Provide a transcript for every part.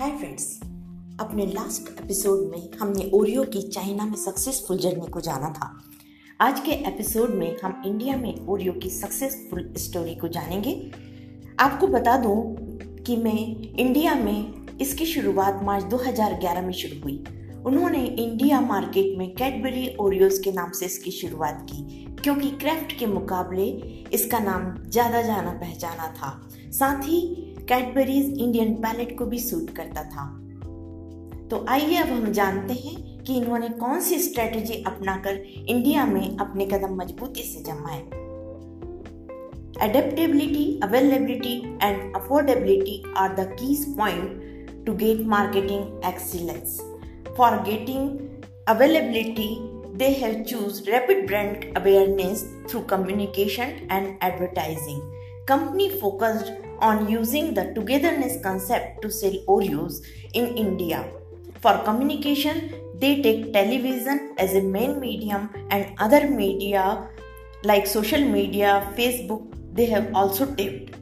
अपने last episode में हमने ओरियो की चाइना में सक्सेसफुल जर्नी को जाना था। आज के एपिसोड में हम इंडिया में ओरियो की सक्सेसफुल स्टोरी को जानेंगे। आपको बता दूँ कि मैं इंडिया में इसकी शुरुआत मार्च 2011 में शुरू हुई। उन्होंने इंडिया मार्केट में कैडबरी ओरियोज के नाम से इसकी शुरुआत की, क्योंकि क्राफ्ट के मुकाबले इसका नाम ज़्यादा जाना पहचाना था। साथ ही कैडबरीज इंडियन पैलेट को भी सूट करता था तो आइए अब हम जानते हैं कि इन्होंने कौन सी स्ट्रेटेजी अपनाकर इंडिया में अपने कदम मजबूती से जमाए Adaptability, availability, and affordability are the key points to get marketing excellence. For getting availability, they have choose rapid brand awareness through communication and advertising. Company focused on using the togetherness concept to sell Oreos in India. For communication, they take television as a main medium and other media like social media, Facebook, they have also tipped.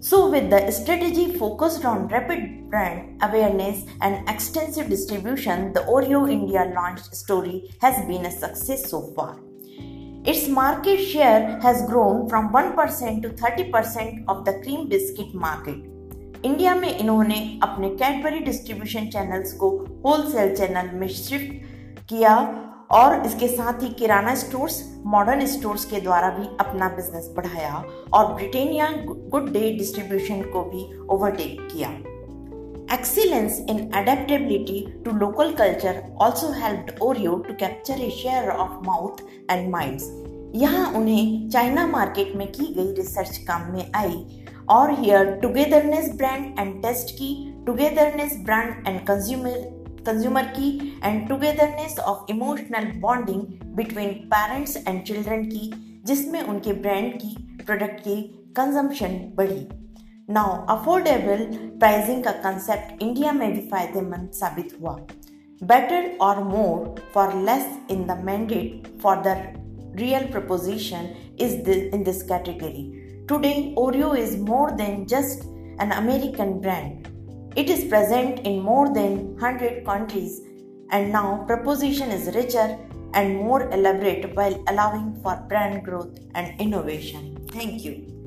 So, with the strategy focused on rapid brand awareness and extensive distribution, the Oreo India launch story has been a success so far. Its market share has grown from 1% to 30% of the cream biscuit market. India में इन्होंने अपने Cadbury distribution channels को wholesale channel में shift किया और इसके साथ ही किराना स्टोर्स मॉडर्न स्टोर्स के द्वारा भी अपना बिज़नेस बढ़ाया और ब्रिटेनिया गुड डे डिस्ट्रीब्यूशन को भी ओवरटेक किया excellence in adaptability to local culture also help Oreo to capture a share of mouth and minds यहाँ उन्हें चाइना मार्केट में की गई रिसर्च काम में आई और here togetherness brand and taste की togetherness brand and consumer consumer की and togetherness of emotional bonding between parents and children की, जिसमें उनके ब्रांड की प्रोडक्ट की कंजम्पशन बढ़ी। नाउ अफोर्डेबल प्राइसिंग का कंसेप्ट इंडिया में भी फायदेमंद साबित हुआ बेटर और more for less in the mandate for the real proposition is in this category Today, Oreo is more than just an American brand. It is present in more than 100 countries and now proposition is richer and more elaborate while allowing for brand growth and innovation. Thank you.